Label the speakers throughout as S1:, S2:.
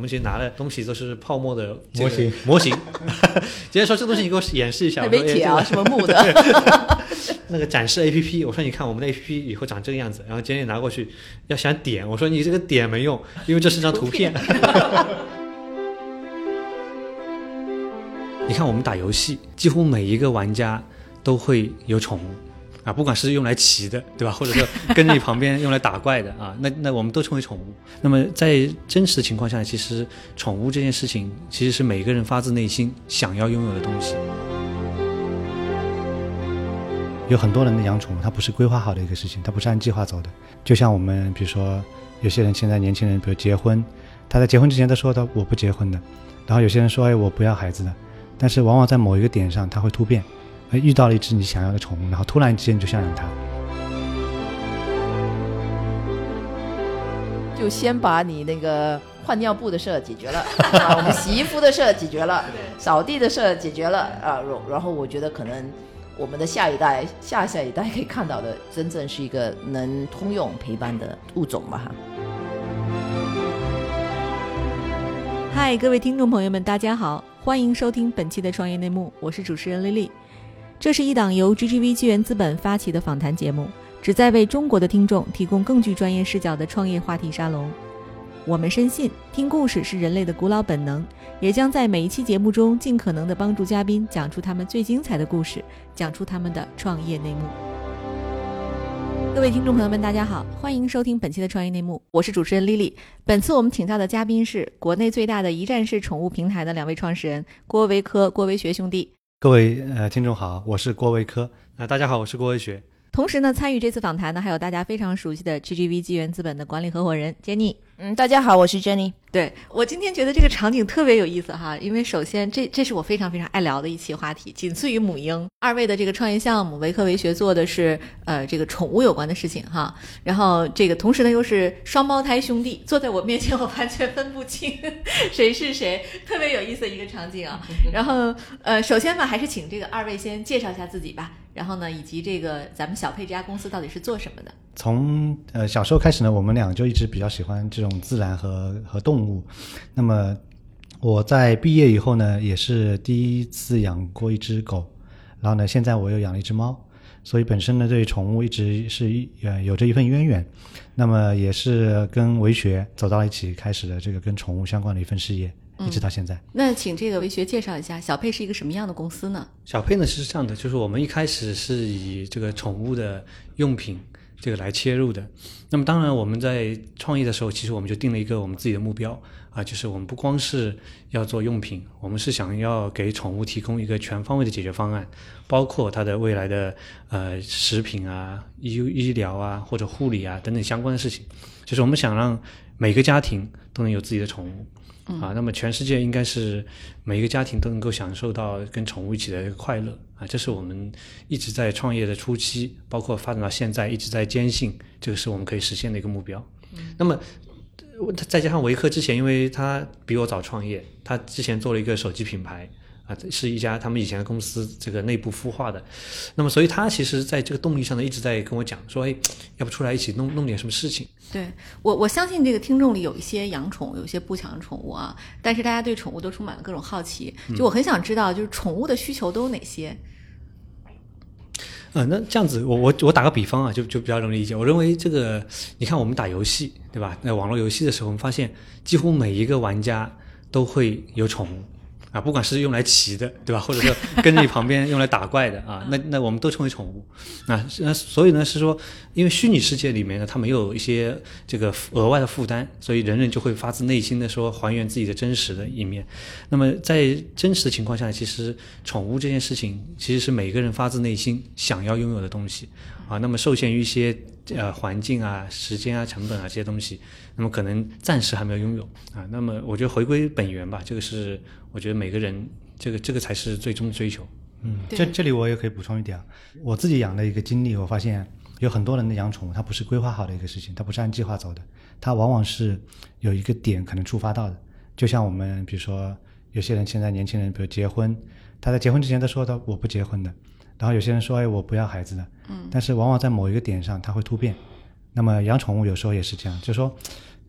S1: 我们其实拿的东西都是泡沫的
S2: 模型，
S1: 模型。直接说这个东西，你给我演示一下。
S3: 没铁啊，什么木的？
S1: 那个展示 A P P，我说你看我们的 A P P 以后长这个样子。然后今天拿过去要想点，我说你这个点没用，因为这是张图片。你看我们打游戏，几乎每一个玩家都会有宠物。不管是用来骑的，对吧？或者说跟着你旁边用来打怪的啊，那那我们都称为宠物。那么在真实的情况下，其实宠物这件事情其实是每个人发自内心想要拥有的东西。
S2: 有很多人的养宠物，它不是规划好的一个事情，它不是按计划走的。就像我们，比如说有些人现在年轻人，比如结婚，他在结婚之前都说他我不结婚的，然后有些人说哎我不要孩子的，但是往往在某一个点上他会突变。遇到了一只你想要的宠物，然后突然之间就想养它，
S3: 就先把你那个换尿布的事儿解决了，啊，我们洗衣服的事儿解决了，扫地的事儿解决了，啊，然后我觉得可能我们的下一代、下下一代可以看到的，真正是一个能通用陪伴的物种吧，哈。
S4: 嗨，各位听众朋友们，大家好，欢迎收听本期的创业内幕，我是主持人丽丽。这是一档由 GGV 纪元资本发起的访谈节目，旨在为中国的听众提供更具专业视角的创业话题沙龙。我们深信，听故事是人类的古老本能，也将在每一期节目中尽可能的帮助嘉宾讲出他们最精彩的故事，讲出他们的创业内幕。各位听众朋友们，大家好，欢迎收听本期的创业内幕，我是主持人丽丽。本次我们请到的嘉宾是国内最大的一站式宠物平台的两位创始人郭维科、郭维学兄弟。
S2: 各位呃听众好，我是郭维科。
S1: 呃，大家好，我是郭维学。
S4: 同时呢，参与这次访谈呢，还有大家非常熟悉的 GGV 纪元资本的管理合伙人 Jenny。
S3: 嗯，大家好，我是 Jenny。
S4: 对我今天觉得这个场景特别有意思哈，因为首先这这是我非常非常爱聊的一期话题，仅次于母婴。二位的这个创业项目维克维学做的是呃这个宠物有关的事情哈，然后这个同时呢又是双胞胎兄弟坐在我面前，我完全分不清谁是谁，特别有意思的一个场景啊。然后呃首先吧，还是请这个二位先介绍一下自己吧，然后呢以及这个咱们小佩这家公司到底是做什么的。
S2: 从呃小时候开始呢，我们俩就一直比较喜欢这种自然和和动物。那么我在毕业以后呢，也是第一次养过一只狗，然后呢，现在我又养了一只猫，所以本身呢对宠物一直是呃有着一份渊源。那么也是跟维学走到一起，开始了这个跟宠物相关的一份事业，一直到现在。
S4: 那请这个维学介绍一下，小佩是一个什么样的公司呢？
S1: 小佩呢是这样的，就是我们一开始是以这个宠物的用品。这个来切入的，那么当然我们在创业的时候，其实我们就定了一个我们自己的目标啊，就是我们不光是要做用品，我们是想要给宠物提供一个全方位的解决方案，包括它的未来的呃食品啊、医医疗啊或者护理啊等等相关的事情，就是我们想让每个家庭都能有自己的宠物。啊，那么全世界应该是每一个家庭都能够享受到跟宠物一起的快乐啊，这是我们一直在创业的初期，包括发展到现在一直在坚信这个是我们可以实现的一个目标。那么再加上维克之前，因为他比我早创业，他之前做了一个手机品牌。啊，是一家他们以前的公司这个内部孵化的，那么所以他其实在这个动力上呢，一直在跟我讲说，哎，要不出来一起弄弄点什么事情？
S4: 对我，我相信这个听众里有一些养宠，有一些不养宠物啊，但是大家对宠物都充满了各种好奇，就我很想知道，就是宠物的需求都有哪些？
S1: 嗯，那这样子，我我我打个比方啊，就就比较容易理解。我认为这个，你看我们打游戏，对吧？那网络游戏的时候，我们发现几乎每一个玩家都会有宠物。啊，不管是用来骑的，对吧？或者说跟着你旁边用来打怪的啊，那那我们都称为宠物。那那所以呢是说，因为虚拟世界里面呢，它没有一些这个额外的负担，所以人人就会发自内心的说还原自己的真实的一面。那么在真实的情况下，其实宠物这件事情其实是每个人发自内心想要拥有的东西啊。那么受限于一些呃环境啊、时间啊、成本啊这些东西。那么可能暂时还没有拥有啊，那么我觉得回归本源吧，这个是我觉得每个人这个这个才是最终的追求。
S2: 嗯，这这里我也可以补充一点，我自己养的一个经历，我发现有很多人的养宠物，它不是规划好的一个事情，它不是按计划走的，它往往是有一个点可能触发到的。就像我们比如说有些人现在年轻人，比如结婚，他在结婚之前都说他我不结婚的，然后有些人说哎我不要孩子的，嗯，但是往往在某一个点上他会突变。那么养宠物有时候也是这样，就是说。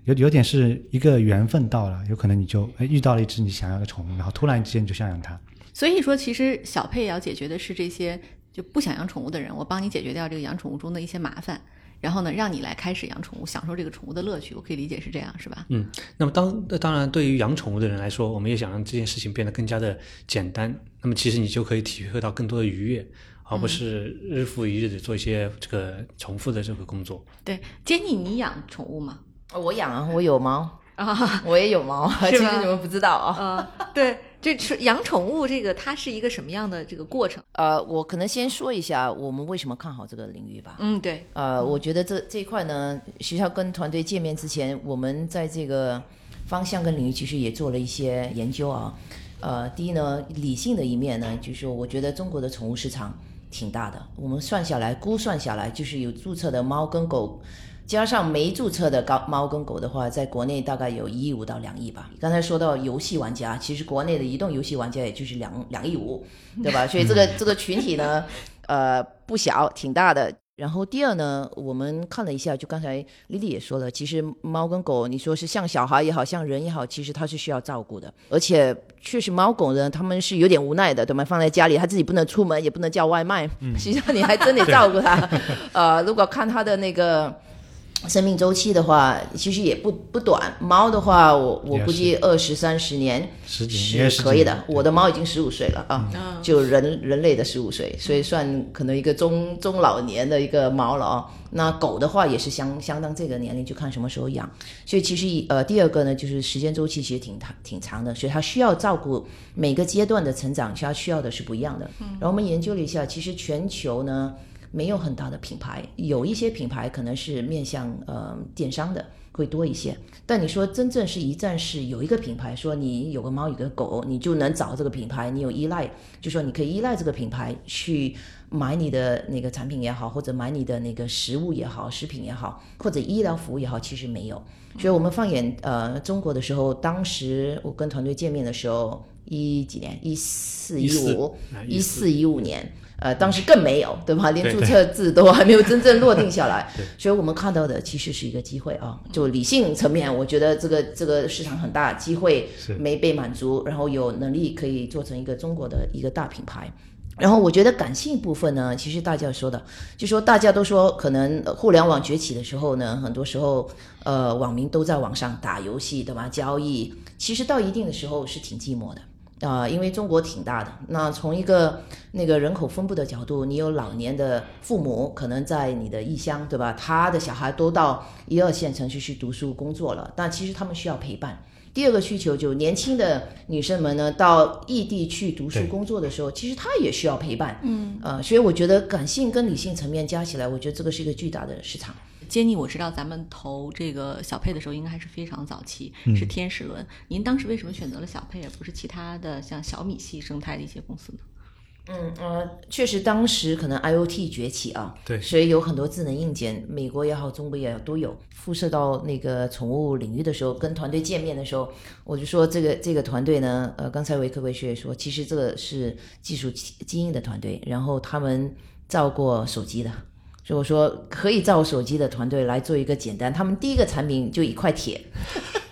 S2: 有有点是一个缘分到了，有可能你就哎遇到了一只你想要的宠物，然后突然之间就想养它。
S4: 所以说，其实小佩也要解决的是这些就不想养宠物的人，我帮你解决掉这个养宠物中的一些麻烦，然后呢，让你来开始养宠物，享受这个宠物的乐趣。我可以理解是这样，是吧？
S1: 嗯，那么当那当然，对于养宠物的人来说，我们也想让这件事情变得更加的简单。那么其实你就可以体会到更多的愉悦，而不是日复一日的做一些这个重复的这个工作。
S4: 对，杰尼，你养宠物吗？
S3: 我养啊，我有猫，
S4: 啊，
S3: 我也有猫，其实你们不知道啊。
S4: 呃，对，这是养宠物这个它是一个什么样的这个过程？
S3: 呃，我可能先说一下我们为什么看好这个领域吧。
S4: 嗯，对，
S3: 呃，我觉得这这一块呢，学校跟团队见面之前，我们在这个方向跟领域其实也做了一些研究啊。呃，第一呢，理性的一面呢，就是我觉得中国的宠物市场挺大的，我们算下来估算下来，就是有注册的猫跟狗。加上没注册的高猫跟狗的话，在国内大概有一亿五到两亿吧。刚才说到游戏玩家，其实国内的移动游戏玩家也就是两两亿五，对吧？所以这个这个群体呢，呃，不小，挺大的。然后第二呢，我们看了一下，就刚才丽丽也说了，其实猫跟狗，你说是像小孩也好像人也好，其实它是需要照顾的，而且确实猫狗呢，他们是有点无奈的，对吗？放在家里，它自己不能出门，也不能叫外卖，实际上你还真得照顾它。呃，如果看它的那个。生命周期的话，其实也不不短。猫的话，我我估计二十三十年
S2: 十几年
S3: 是
S2: 十
S3: 可以的。我的猫已经十五岁了啊，
S4: 嗯
S3: 就人人类的十五岁，所以算可能一个中中老年的一个猫了啊。那狗的话也是相相当这个年龄，就看什么时候养。所以其实呃，第二个呢，就是时间周期其实挺长挺长的，所以它需要照顾每个阶段的成长，它需要的是不一样的。然后我们研究了一下，其实全球呢。没有很大的品牌，有一些品牌可能是面向呃电商的会多一些。但你说真正是一站式，有一个品牌说你有个猫有个狗，你就能找这个品牌，你有依赖，就说你可以依赖这个品牌去买你的那个产品也好，或者买你的那个食物也好、食品也好，或者医疗服务也好，其实没有。所以我们放眼呃中国的时候，当时我跟团队见面的时候，一几年，一四一五一四一五年。呃，当时更没有，对吧？连注册制都还没有真正落定下来
S1: 对，
S3: 所以我们看到的其实是一个机会啊。就理性层面，我觉得这个这个市场很大，机会没被满足，然后有能力可以做成一个中国的一个大品牌。然后我觉得感性部分呢，其实大家说的，就说大家都说，可能呃互联网崛起的时候呢，很多时候呃网民都在网上打游戏，对吧？交易，其实到一定的时候是挺寂寞的。啊、因为中国挺大的，那从一个那个人口分布的角度，你有老年的父母，可能在你的异乡，对吧？他的小孩都到一二线城市去读书工作了，但其实他们需要陪伴。第二个需求就年轻的女生们呢，到异地去读书工作的时候，其实她也需要陪伴。嗯，呃，所以我觉得感性跟理性层面加起来，我觉得这个是一个巨大的市场。
S4: 杰尼，我知道咱们投这个小佩的时候，应该还是非常早期，
S2: 嗯
S4: 是天使轮。您当时为什么选择了小佩，而不是其他的像小米系生态的一些公司呢？
S3: 嗯呃，确实当时可能 IOT 崛起啊，
S1: 对
S3: 所以有很多智能硬件，美国也好，中国也好都有。辐射到那个宠物领域的时候，跟团队见面的时候，我就说这个这个团队呢，呃，刚才维克维学也说，其实这个是技术精英的团队，然后他们造过手机的。我说，可以造手机的团队来做一个简单，他们第一个产品就一块铁，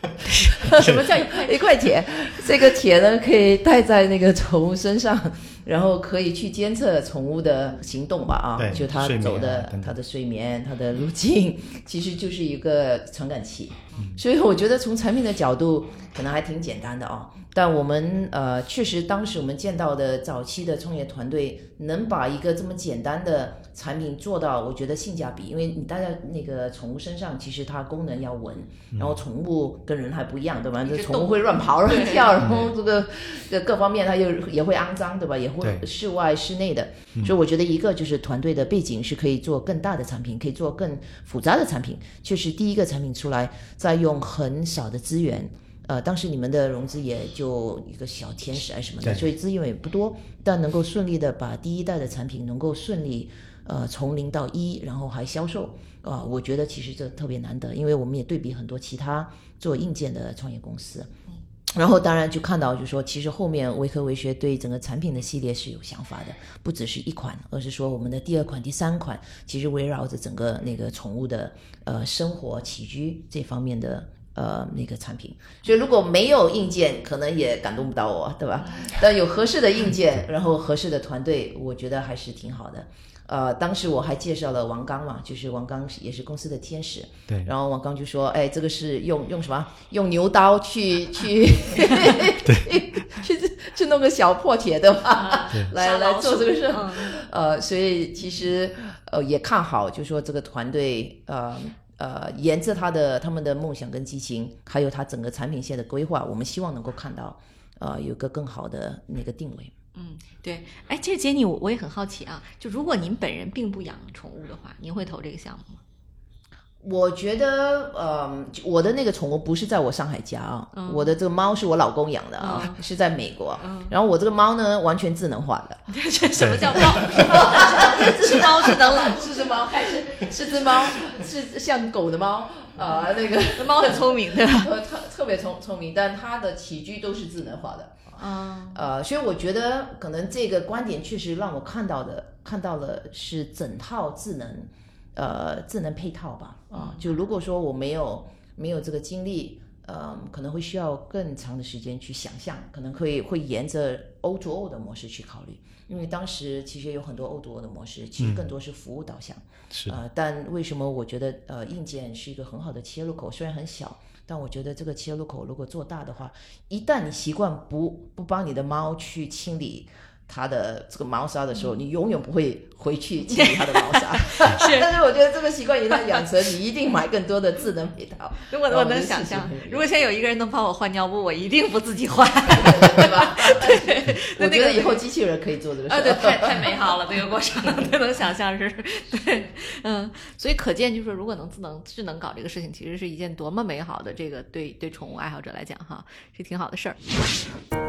S4: 什么叫一块
S3: 一块铁，这个铁呢可以戴在那个宠物身上，然后可以去监测宠物的行动吧啊，
S2: 对
S3: 就它走的它的睡眠、它的路径，其实就是一个传感器。所以我觉得从产品的角度可能还挺简单的啊，但我们呃确实当时我们见到的早期的创业团队能把一个这么简单的产品做到，我觉得性价比，因为你戴在那个宠物身上，其实它功能要稳，然后宠物跟人还不一样，对吧？这宠物会乱跑乱跳，然后这个这各方面它又也会肮脏，对吧？也室外室内的，所以我觉得一个就是团队的背景是可以做更大的产品，可以做更复杂的产品。确实，第一个产品出来，再用很少的资源，呃，当时你们的融资也就一个小天使啊什么的，所以资源也不多，但能够顺利的把第一代的产品能够顺利呃从零到一，然后还销售啊、我觉得其实这特别难得，因为我们也对比很多其他做硬件的创业公司。然后当然就看到，就是说，其实后面维科维学对整个产品的系列是有想法的，不只是一款，而是说我们的第二款、第三款，其实围绕着整个那个宠物的呃生活起居这方面的呃那个产品。所以如果没有硬件，可能也感动不到我，对吧？但有合适的硬件，然后合适的团队，我觉得还是挺好的。呃，当时我还介绍了王刚嘛，就是王刚也是公司的天使，
S2: 对，
S3: 然后王刚就说：“哎，这个是用用什么？用牛刀去去 去去弄个小破铁的嘛，来来做这个事。
S4: 嗯
S3: 呃，所以其实呃也看好，就说这个团队呃呃沿着他的他们的梦想跟激情，还有他整个产品线的规划，我们希望能够看到呃有个更好的那个定位。
S4: 嗯，对。哎，其实杰尼，我我也很好奇啊，就如果您本人并不养宠物的话，您会投这个项目吗？
S3: 我觉得，呃，我的那个宠物不是在我上海家啊，我的这个猫是我老公养的啊，是在美国。然后我这个猫呢，完全智能化的，
S4: 这什么叫猫？是猫智能了，
S3: 是只猫还是是只猫？是像狗的猫啊、那个
S4: 猫很聪明，对吧？
S3: 呃特特别聪聪明，但它的起居都是智能化的。
S4: 啊，
S3: 呃，所以我觉得可能这个观点确实让我看到的看到了是整套智能，呃，智能配套吧。啊，就如果说我没有没有这个经历，呃，可能会需要更长的时间去想象，可能会会沿着 O to O 的模式去考虑，因为当时其实有很多 O to O 的模式，其实更多是服务导向。
S2: 是
S3: 呃，但为什么我觉得呃硬件是一个很好的切入口？虽然很小，但我觉得这个切入口如果做大的话，一旦你习惯不不帮你的猫去清理它的这个毛砂的时候，你永远不会回去清理它的毛砂。
S4: 是
S3: 但是我觉得这个习惯一旦养成，你一定买更多的智能配套，
S4: 如果我能想象如果现在有一个人能帮我换尿布，我一定不自己换。
S3: 对吧？
S4: 那那个
S3: 我觉得以后机器人可以做这个事。
S4: 啊，对，太太美好了，这个过程，对，能想象是，对，嗯，所以可见，就是说，如果能智能智能搞这个事情，其实是一件多么美好的这个对对宠物爱好者来讲哈，是挺好的事儿。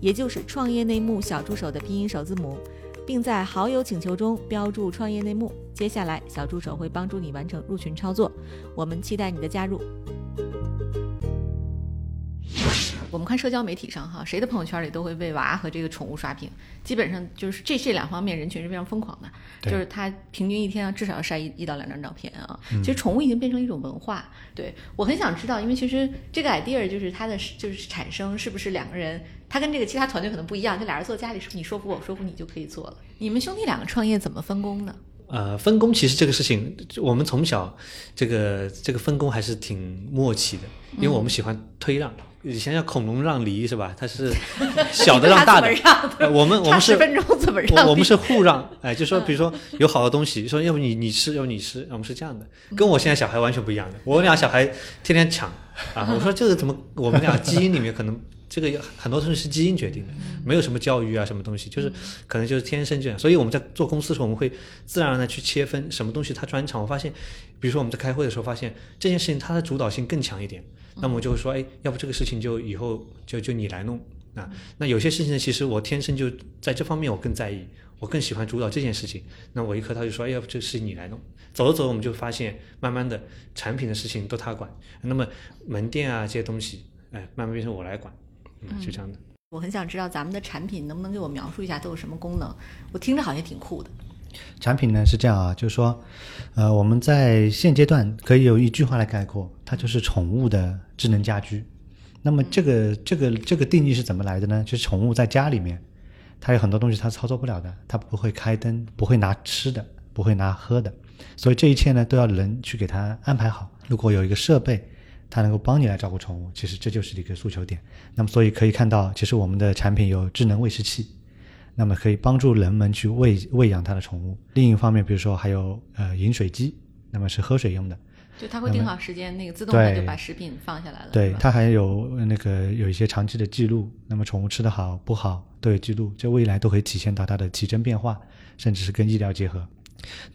S4: 也就是创业内幕小助手的拼音首字母，并在好友请求中标注创业内幕。接下来，小助手会帮助你完成入群操作，我们期待你的加入。我们看社交媒体上哈，谁的朋友圈里都会为娃和这个宠物刷屏，基本上就是这这两方面人群是非常疯狂的，
S2: 对
S4: 就是他平均一天啊至少要晒一一到两张照片啊。其实宠物已经变成一种文化，对我很想知道，因为其实这个 idea 就是它的就是产生是不是两个人，他跟这个其他团队可能不一样，就俩人坐家里说你说服我，我说服你就可以做了。你们兄弟两个创业怎么分工呢？
S1: 呃，分工其实这个事情，我们从小这个这个分工还是挺默契的，因为我们喜欢推让。以前叫恐龙让梨是吧？它是 小的让大的我们 我
S4: 差
S1: 们是
S4: 十分钟怎么让
S1: 我我们是互让，哎，就说比如说有好的东西，说要不你你吃，要不你吃，我们是这样的，跟我现在小孩完全不一样的。我俩小孩天天抢啊，我说这个怎么我们俩基因里面可能这个有很多东西是基因决定的，没有什么教育啊什么东西，就是可能就是天生这样。所以我们在做公司的时候，我们会自然而然的去切分什么东西他专长。我发现，比如说我们在开会的时候发现这件事情它的主导性更强一点，那么我就会说，哎，要不这个事情就以后就就你来弄。啊，那有些事情呢，其实我天生就在这方面我更在意，我更喜欢主导这件事情。那我一颗他就说，哎，要不这个事情你来弄。走着走着，我们就发现，慢慢的产品的事情都他管，那么门店啊这些东西，哎，慢慢变成我来管，嗯，是这样的。
S4: 我很想知道咱们的产品能不能给我描述一下都有什么功能？我听着好像挺酷的。
S2: 产品呢是这样啊，就是说，呃，我们在现阶段可以有一句话来概括，它就是宠物的智能家居。那么这个这个这个定义是怎么来的呢？就是宠物在家里面，它有很多东西它操作不了的，它不会开灯，不会拿吃的，不会拿喝的，所以这一切呢都要人去给它安排好。如果有一个设备，它能够帮你来照顾宠物，其实这就是一个诉求点。那么所以可以看到，其实我们的产品有智能喂食器，那么可以帮助人们去喂喂养它的宠物。另一方面，比如说还有呃饮水机，那么是喝水用的。
S4: 就它会定好时间，那个自动的就把食品放下来了。
S2: 对它还有呃那个有一些长期的记录，那么宠物吃的好不好都有记录，这未来都可以体现到它的体征变化，甚至是跟医疗结合。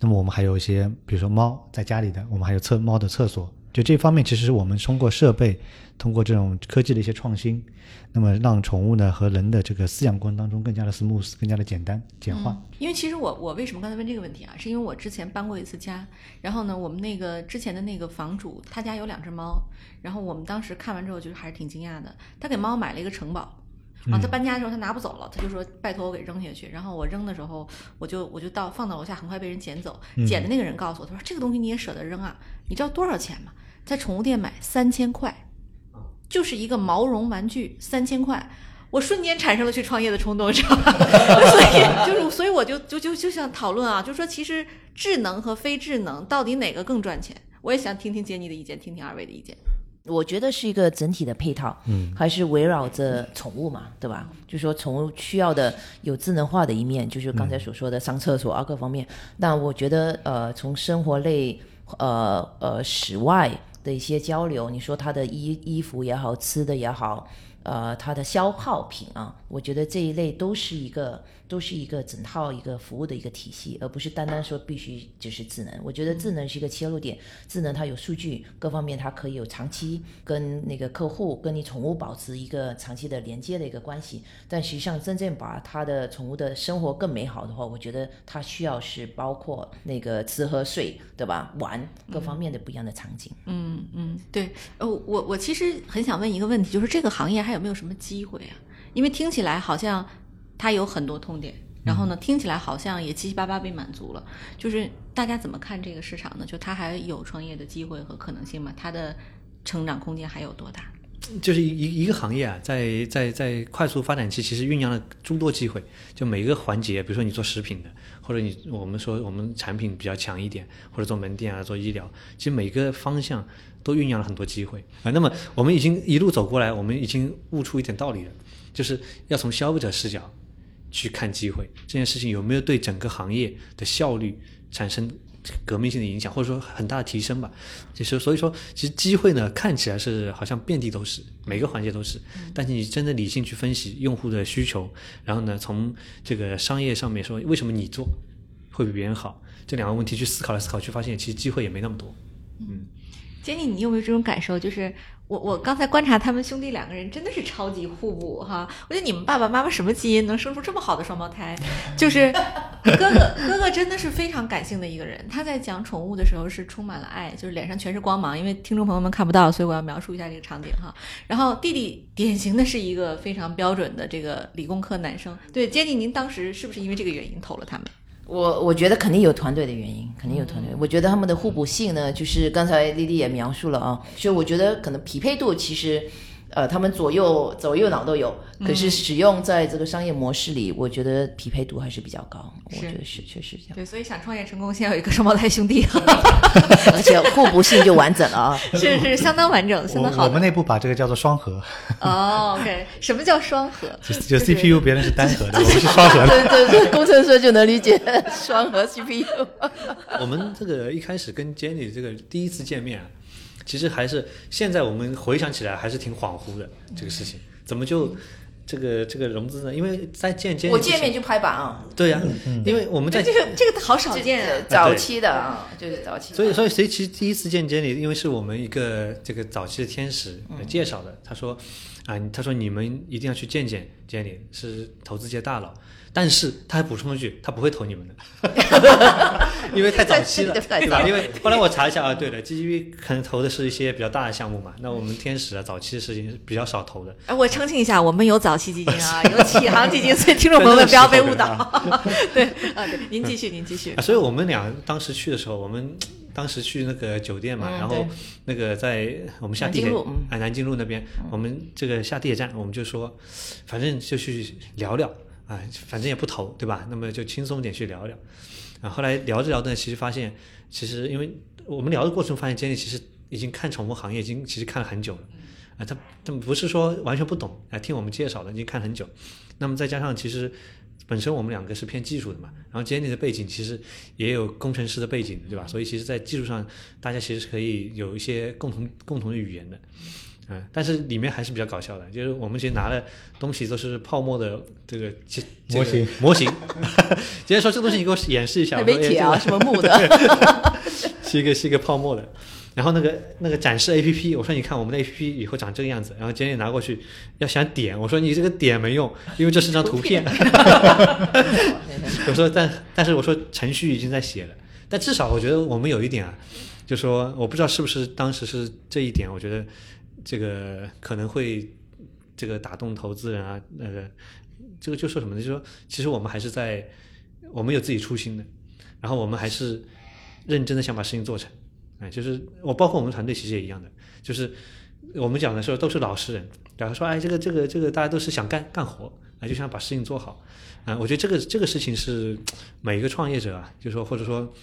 S2: 那么我们还有一些，比如说猫在家里的，我们还有厕猫的厕所，就这方面，其实我们通过设备，通过这种科技的一些创新，那么让宠物呢和人的这个饲养过程当中更加的 smooth，更加的简单简化。
S4: 因为其实我我为什么刚才问这个问题啊？是因为我之前搬过一次家，然后呢，我们那个之前的那个房主他家有两只猫，然后我们当时看完之后就是还是挺惊讶的，他给猫买了一个城堡。啊，他搬家的时候他拿不走了，他就说拜托我给扔下去。然后我扔的时候，我就我就到放到楼下，很快被人捡走。捡的那个人告诉我，他说这个东西你也舍得扔啊？你知道多少钱吗？在宠物店买三千块，就是一个毛绒玩具，三千块。我瞬间产生了去创业的冲动，知道吗？所以就是，所以我就就就就想讨论啊，就说其实智能和非智能到底哪个更赚钱？我也想听听杰尼的意见，听听二位的意见。
S3: 我觉得是一个整体的配套，
S2: 嗯，
S3: 还是围绕着宠物嘛，对吧？就说宠物需要的有智能化的一面，就是刚才所说的上厕所啊各方面。但我觉得，呃，从生活类，呃呃室外的一些交流，你说他的衣衣服也好，吃的也好，呃，它的消耗品啊，我觉得这一类都是一个。都是一个整套一个服务的一个体系，而不是单单说必须就是智能。我觉得智能是一个切入点，智能它有数据各方面，它可以有长期跟那个客户跟你宠物保持一个长期的连接的一个关系。但实际上，真正把它的宠物的生活更美好的话，我觉得它需要是包括那个吃喝睡，对吧？玩各方面的不一样的场景。
S4: 嗯嗯，对。呃，我我其实很想问一个问题，就是这个行业还有没有什么机会啊？因为听起来好像。它有很多痛点，然后呢，听起来好像也七七八八被满足了。就是大家怎么看这个市场呢？就它还有创业的机会和可能性吗？它的成长空间还有多大？
S1: 就是一一个行业啊，在在在快速发展期，其实酝酿了诸多机会。就每一个环节，比如说你做食品的，或者你我们说我们产品比较强一点，或者做门店啊，做医疗，其实每个方向都酝酿了很多机会。那么我们已经一路走过来，我们已经悟出一点道理了，就是要从消费者视角。去看机会这件事情有没有对整个行业的效率产生革命性的影响，或者说很大的提升吧？其实，所以说，其实机会呢看起来是好像遍地都是，每个环节都是，但是你真的理性去分析用户的需求，然后呢，从这个商业上面说，为什么你做会比别人好？这两个问题去思考来思考去，发现其实机会也没那么多。嗯，
S4: 杰尼，你有没有这种感受？就是。我我刚才观察他们兄弟两个人真的是超级互补哈，我觉得你们爸爸妈妈什么基因能生出这么好的双胞胎？就是 哥哥哥哥真的是非常感性的一个人，他在讲宠物的时候是充满了爱，就是脸上全是光芒。因为听众朋友们看不到，所以我要描述一下这个场景哈。然后弟弟典型的是一个非常标准的这个理工科男生。对，杰尼您当时是不是因为这个原因投了他们？
S3: 我我觉得肯定有团队的原因，肯定有团队。我觉得他们的互补性呢，就是刚才丽丽也描述了啊，所以我觉得可能匹配度其实。呃，他们左右左右脑都有，可是使用在这个商业模式里，我觉得匹配度还是比较高。我觉得是确实这样。
S4: 对，所以想创业成功，先有一个双胞胎兄弟，
S3: 而且互补性就完整了啊。
S4: 是是，相当完整，相当好。
S2: 我们内部把这个叫做双核。
S4: 哦，OK，什么叫双核？
S2: 就 CPU 别人是单核的，我们是双核的。
S3: 对对对，工程师就能理解双核 CPU。
S1: 我们这个一开始跟 Jenny 这个第一次见面。其实还是现在我们回想起来还是挺恍惚的这个事情，怎么就这个这个融资呢？因为在见见
S3: 我见面就拍板啊，
S1: 对呀，因为我们在
S4: 这个这个好少见，
S3: 早期的啊，就是早期。
S1: 所以所以谁其实第一次见 Jenny，因为是我们一个这个早期的天使介绍的，他说啊，他说你们一定要去见见 Jenny，是投资界大佬。但是他还补充了一句，他不会投你们的，因为太早期了，对吧？因为后来我查一下啊，对的，GGV 可能投的是一些比较大的项目嘛。那我们天使啊，早期的事情比较少投的。
S4: 哎，我澄清一下，我们有早期基金啊，有启航基金，所以听众朋友们不要被误导。对啊，对，您继续，您继续。
S1: 所以我们俩当时去的时候，我们当时去那个酒店嘛，然后那个在我们下地铁啊，南京路那边，我们这个下地铁站，我们就说，反正就去聊聊。哎，反正也不投，对吧？那么就轻松点去聊聊。啊，后来聊着聊着，其实发现，其实因为我们聊的过程发现，建立其实已经看宠物行业已经其实看了很久了。啊，他他不是说完全不懂，啊，听我们介绍的已经看很久。那么再加上其实本身我们两个是偏技术的嘛，然后建立的背景其实也有工程师的背景，对吧？所以其实，在技术上大家其实可以有一些共同共同的语言的。嗯，但是里面还是比较搞笑的，就是我们其实拿的东西都是泡沫的这个
S2: 模型
S1: 模型。直接 说这东西你给我演示一下，
S3: 没铁啊，什么木的，
S1: 是一个是一个泡沫的。然后那个那个展示 A P P，我说你看我们的 A P P 以后长这个样子，然后今天拿过去要想点，我说你这个点没用，因为这是张图片。我说但但是我说程序已经在写了，但至少我觉得我们有一点啊，就说我不知道是不是当时是这一点，我觉得这个可能会这个打动投资人啊，那个这个就说什么呢？就说其实我们还是在我们有自己初心的，然后我们还是认真的想把事情做成。哎，就是我包括我们团队其实也一样的，就是我们讲的时候都是老实人，然后说哎这个这个这个大家都是想干干活啊，就想把事情做好啊。我觉得这个这个事情是每一个创业者啊，就说或者说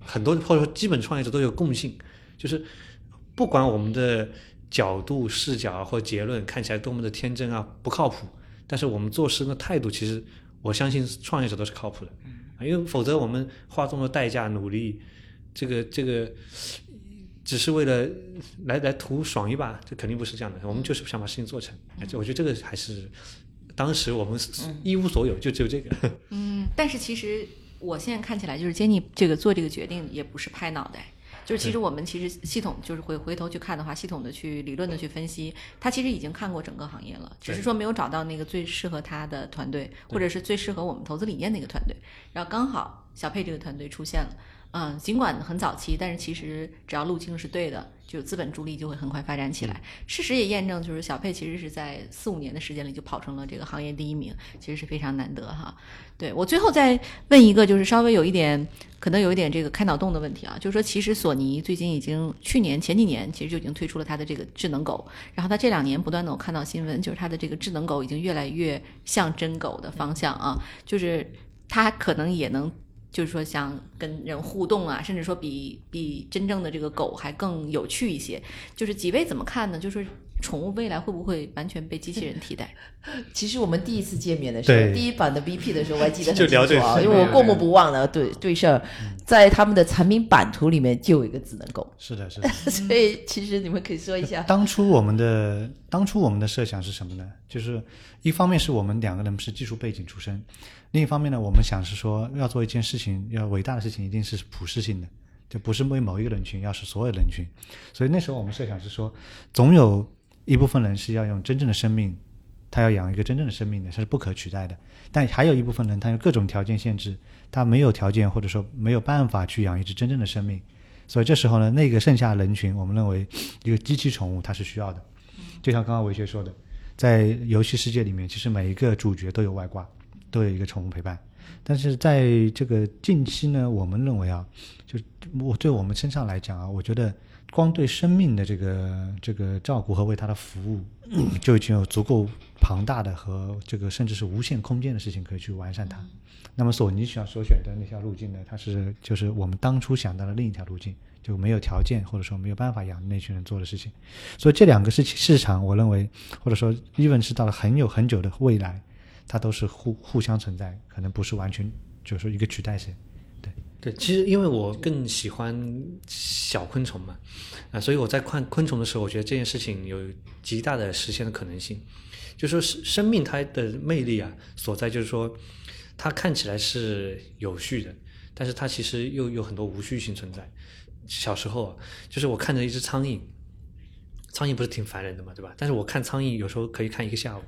S1: 很多或者说基本创业者都有共性，就是不管我们的角度视角或结论看起来多么的天真啊不靠谱，但是我们做事的态度其实我相信创业者都是靠谱的啊，因为否则我们花这么多代价努力，这个这个。只是为了来来图爽一把，这肯定不是这样的。我们就是想把事情做成。我觉得这个还是当时我们一无所有，就只有这个。
S4: 嗯，但是其实我现在看起来，就是 Jenny 这个做这个决定也不是拍脑袋，就是其实我们其实系统就是回回头去看的话，系统的去理论的去分析，他其实已经看过整个行业了，只是说没有找到那个最适合他的团队，或者是最适合我们投资理念的一个团队。然后刚好小佩这个团队出现了。嗯，尽管很早期，但是其实只要路径是对的，就资本助力就会很快发展起来。事实也验证，就是小佩其实是在四五年的时间里就跑成了这个行业第一名，其实是非常难得哈。对我最后再问一个，就是稍微有一点可能有一点这个开脑洞的问题啊，就是说其实索尼最近已经去年前几年其实就已经推出了它的这个智能狗，然后它这两年不断的我看到新闻，就是它的这个智能狗已经越来越像真狗的方向啊，就是它可能也能。就是说，想跟人互动啊，甚至说比比真正的这个狗还更有趣一些。就是几位怎么看呢？就是宠物未来会不会完全被机器人替代？
S3: 其实我们第一次见面的时候，第一版的 BP 的时候，我还记得很
S1: 清
S3: 楚啊，因为我过目不忘的对对事儿，在他们的产品版图里面就有一个智能狗。
S2: 是的，是的。
S3: 所以其实你们可以说一下，
S2: 当初我们的当初我们的设想是什么呢？就是一方面是我们两个人是技术背景出身。另一方面呢，我们想是说，要做一件事情，要伟大的事情，一定是普适性的，就不是为某一个人群，要是所有人群。所以那时候我们设想是说，总有一部分人是要用真正的生命，他要养一个真正的生命的，它是不可取代的。但还有一部分人，他有各种条件限制，他没有条件或者说没有办法去养一只真正的生命。所以这时候呢，那个剩下人群，我们认为一个机器宠物它是需要的。就像刚刚维学说的，在游戏世界里面，其实每一个主角都有外挂。都有一个宠物陪伴，但是在这个近期呢，我们认为啊，就我对我们身上来讲啊，我觉得光对生命的这个这个照顾和为它的服务，就已经有足够庞大的和这个甚至是无限空间的事情可以去完善它。那么索尼想所选的那条路径呢，它是就是我们当初想到的另一条路径，就没有条件或者说没有办法养那群人做的事情。所以这两个事情市场，我认为或者说 even 是到了很有很久的未来。它都是互互相存在，可能不是完全就是说一个取代谁，对。
S1: 其实因为我更喜欢小昆虫嘛，啊，所以我在看昆虫的时候，我觉得这件事情有极大的实现的可能性。就说生生命它的魅力啊，所在就是说它看起来是有序的，但是它其实又有很多无序性存在。小时候啊，就是我看着一只苍蝇，苍蝇不是挺烦人的嘛，对吧？但是我看苍蝇有时候可以看一个下午。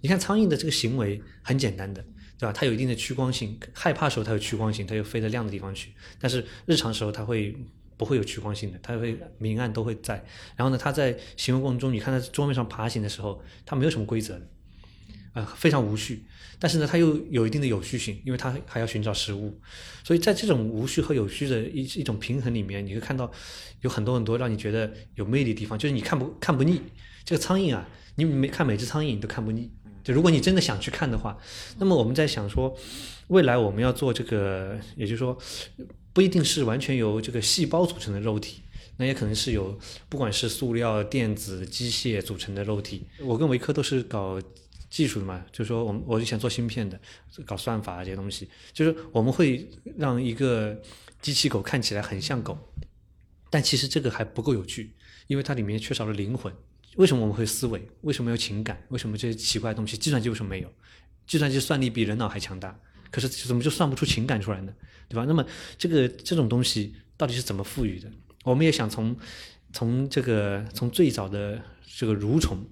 S1: 你看苍蝇的这个行为很简单的，对吧？它有一定的趋光性，害怕时候它有趋光性，它就飞到亮的地方去。但是日常时候它会不会有趋光性的？它会明暗都会在。然后呢，它在行为过程中，你看它桌面上爬行的时候，它没有什么规则的，啊，非常无序。但是呢，它又有一定的有序性，因为它还要寻找食物。所以在这种无序和有序的一一种平衡里面，你会看到有很多很多让你觉得有魅力的地方，就是你看不看不腻。这个苍蝇啊，你每看每只苍蝇你都看不腻。就如果你真的想去看的话，那么我们在想说，未来我们要做这个，也就是说，不一定是完全由这个细胞组成的肉体，那也可能是有不管是塑料、电子、机械组成的肉体。我跟维科都是搞技术的嘛，就是说我们我以前做芯片的，搞算法这些东西，就是我们会让一个机器狗看起来很像狗，但其实这个还不够有趣，因为它里面缺少了灵魂。为什么我们会思维？为什么有情感？为什么这些奇怪的东西？计算机为什么没有？计算机算力比人脑还强大，可是怎么就算不出情感出来呢？对吧？那么这个这种东西到底是怎么赋予的？我们也想从从这个从最早的这个蠕虫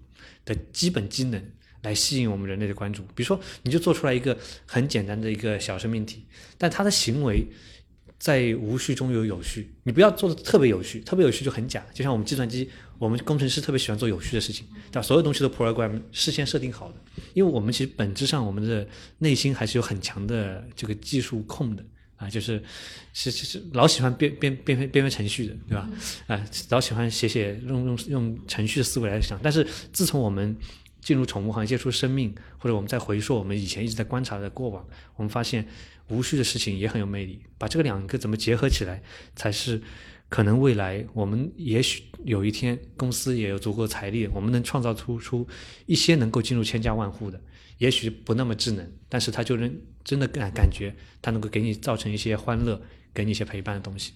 S1: 的基本机能来吸引我们人类的关注。比如说，你就做出来一个很简单的一个小生命体，但它的行为在无序中有有序。你不要做的特别有序，特别有序就很假。就像我们计算机，我们工程师特别喜欢做有序的事情，对吧？所有东西都 program 事先设定好的，因为我们其实本质上我们的内心还是有很强的这个技术控的。啊，就是是是是老喜欢编编编编编程序的，对吧？啊，老喜欢写写用用用程序的思维来想。但是自从我们进入宠物行业，接触生命，或者我们在回溯我们以前一直在观察的过往，我们发现无序的事情也很有魅力。把这个两个怎么结合起来，才是可能未来我们也许有一天公司也有足够财力，我们能创造出出一些能够进入千家万户的。也许不那么智能，但是它就能真的感感觉，它能够给你造成一些欢乐，给你一些陪伴的东西。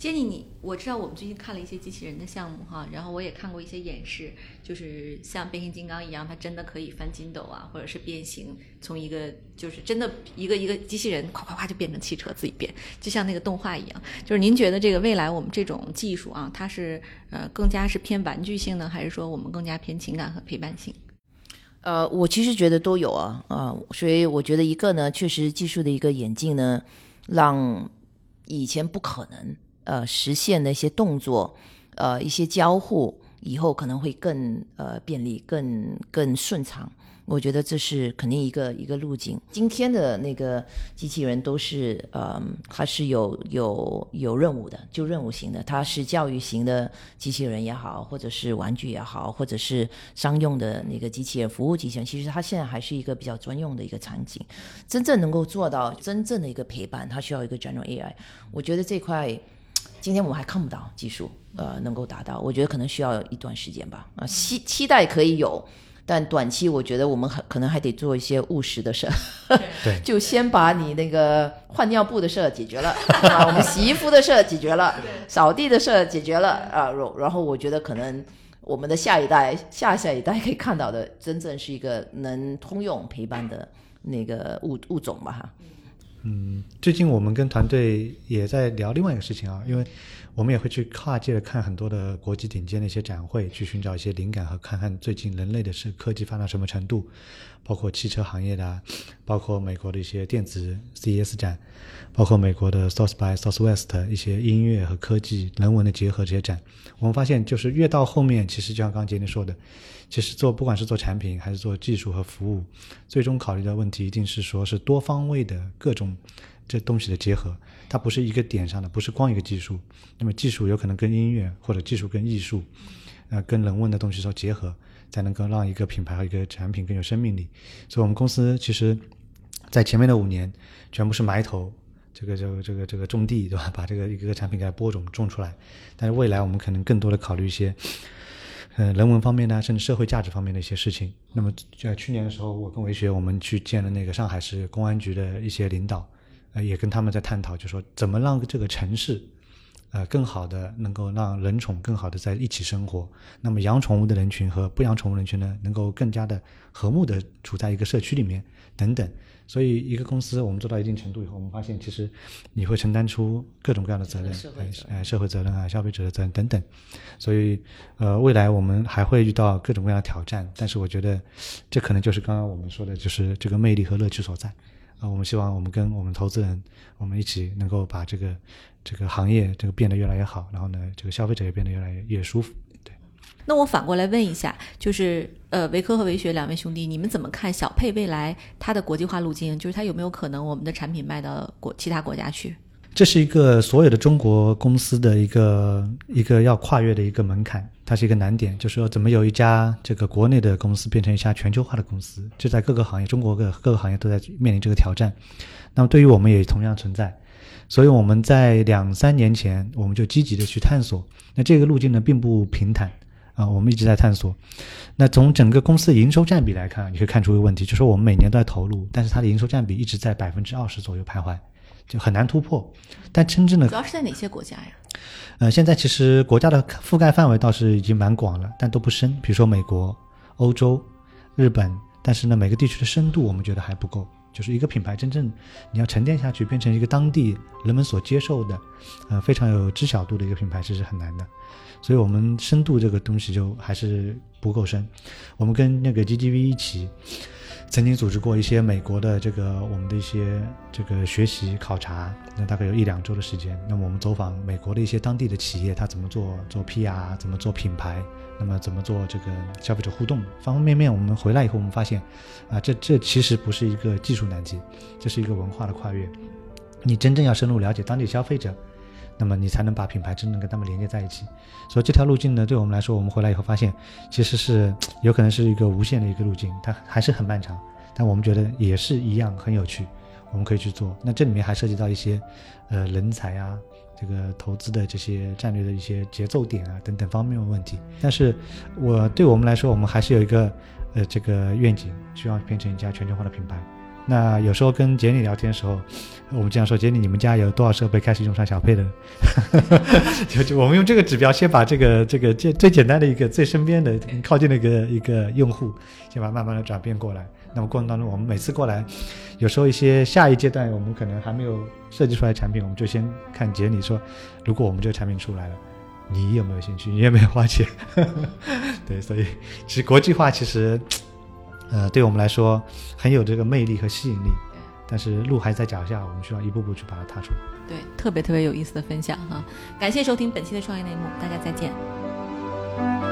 S4: ，Jenny，你我知道我们最近看了一些机器人的项目哈，然后我也看过一些演示，就是像变形金刚一样，它真的可以翻筋斗啊，或者是变形，从一个就是真的一个一个机器人，咵咵咵就变成汽车自己变，就像那个动画一样。就是您觉得这个未来我们这种技术啊，它是呃更加是偏玩具性呢，还是说我们更加偏情感和陪伴性？
S3: 呃，我其实觉得都有啊，啊，所以我觉得一个呢，确实技术的一个演进呢，让以前不可能呃实现的一些动作，呃，一些交互，以后可能会更呃便利，更更顺畅。我觉得这是肯定一个一个路径。今天的那个机器人都是，嗯，它是有有有任务的，就任务型的。它是教育型的机器人也好，或者是玩具也好，或者是商用的那个机器人、服务机器人。其实它现在还是一个比较专用的一个场景。真正能够做到真正的一个陪伴，它需要一个 general AI。我觉得这块今天我们还看不到技术，呃，能够达到。我觉得可能需要一段时间吧。啊，期期待可以有。但短期我觉得我们还可能还得做一些务实的事儿，
S2: 对，
S3: 就先把你那个换尿布的事儿解决了，啊，我们洗衣服的事儿解决了，扫地的事儿解决了，啊，然后我觉得可能我们的下一代、下下一代可以看到的，真正是一个能通用陪伴的那个物物种吧，哈。
S2: 嗯，最近我们跟团队也在聊另外一个事情啊，因为我们也会去跨界的看很多的国际顶尖的一些展会，去寻找一些灵感和看看最近人类的是科技发展什么程度，包括汽车行业的，包括美国的一些电子 CES 展，包括美国的 South by Southwest 一些音乐和科技人文的结合这些展，我们发现就是越到后面，其实就像刚刚杰尼说的。其实做不管是做产品还是做技术和服务，最终考虑的问题一定是说是多方位的各种这东西的结合，它不是一个点上的，不是光一个技术。那么技术有可能跟音乐，或者技术跟艺术，呃，跟人文的东西做结合，才能够让一个品牌和一个产品更有生命力。所以我们公司其实，在前面的五年全部是埋头这个这个这个这个种地，对吧？把这个一个个产品给它播种种出来。但是未来我们可能更多的考虑一些。呃，人文方面呢，甚至社会价值方面的一些事情。那么，在去年的时候，我跟韦学我们去见了那个上海市公安局的一些领导，呃，也跟他们在探讨，就说怎么让这个城市，呃，更好的能够让人宠更好的在一起生活。那么，养宠物的人群和不养宠物人群呢，能够更加的和睦的处在一个社区里面，等等。所以，一个公司我们做到一定程度以后，我们发现其实你会承担出各种各样的责任，哎，社会责任啊，消费者的责任等等。所以，呃，未来我们还会遇到各种各样的挑战，但是我觉得这可能就是刚刚我们说的，就是这个魅力和乐趣所在。啊，我们希望我们跟我们投资人，我们一起能够把这个这个行业这个变得越来越好，然后呢，这个消费者也变得越来越越舒服。
S4: 对那我反过来问一下，就是呃，维科和维学两位兄弟，你们怎么看小佩未来它的国际化路径？就是它有没有可能我们的产品卖到国其他国家去？
S2: 这是一个所有的中国公司的一个一个要跨越的一个门槛，它是一个难点，就是说怎么有一家这个国内的公司变成一家全球化的公司？就在各个行业，中国各各个行业都在面临这个挑战。那么对于我们也同样存在，所以我们在两三年前我们就积极的去探索。那这个路径呢，并不平坦。啊，我们一直在探索。那从整个公司的营收占比来看，你可以看出一个问题，就是我们每年都在投入，但是它的营收占比一直在百分之二十左右徘徊，就很难突破。但真正的
S4: 主要是在哪些国家呀？
S2: 呃，现在其实国家的覆盖范围倒是已经蛮广了，但都不深。比如说美国、欧洲、日本，但是呢，每个地区的深度我们觉得还不够。就是一个品牌真正你要沉淀下去，变成一个当地人们所接受的，呃，非常有知晓度的一个品牌，其实很难的。所以我们深度这个东西就还是不够深。我们跟那个 GGV 一起。曾经组织过一些美国的这个我们的一些这个学习考察，那大概有一两周的时间。那么我们走访美国的一些当地的企业，他怎么做做 PR，怎么做品牌，那么怎么做这个消费者互动，方方面面。我们回来以后，我们发现，啊，这这其实不是一个技术难题，这是一个文化的跨越。你真正要深入了解当地消费者。那么你才能把品牌真正跟他们连接在一起，所以这条路径呢，对我们来说，我们回来以后发现，其实是有可能是一个无限的一个路径，它还是很漫长，但我们觉得也是一样很有趣，我们可以去做。那这里面还涉及到一些，呃，人才啊，这个投资的这些战略的一些节奏点啊等等方面的问题。但是我对我们来说，我们还是有一个，呃，这个愿景，希望变成一家全球化的品牌。那有时候跟杰里聊天的时候，我们经常说：“杰里，你们家有多少设备开始用上小佩的？” 就就我们用这个指标，先把这个这个最最简单的一个最身边的靠近的一个一个用户，先把慢慢的转变过来。那么过程当中，我们每次过来，有时候一些下一阶段我们可能还没有设计出来产品，我们就先看杰里说：“如果我们这个产品出来了，你有没有兴趣？你有没有花钱？” 对，所以其实国际化其实。呃，对我们来说很有这个魅力和吸引力，但是路还在脚下，我们需要一步步去把它踏出来。
S4: 对，特别特别有意思的分享哈，感谢收听本期的创业内幕，大家再见。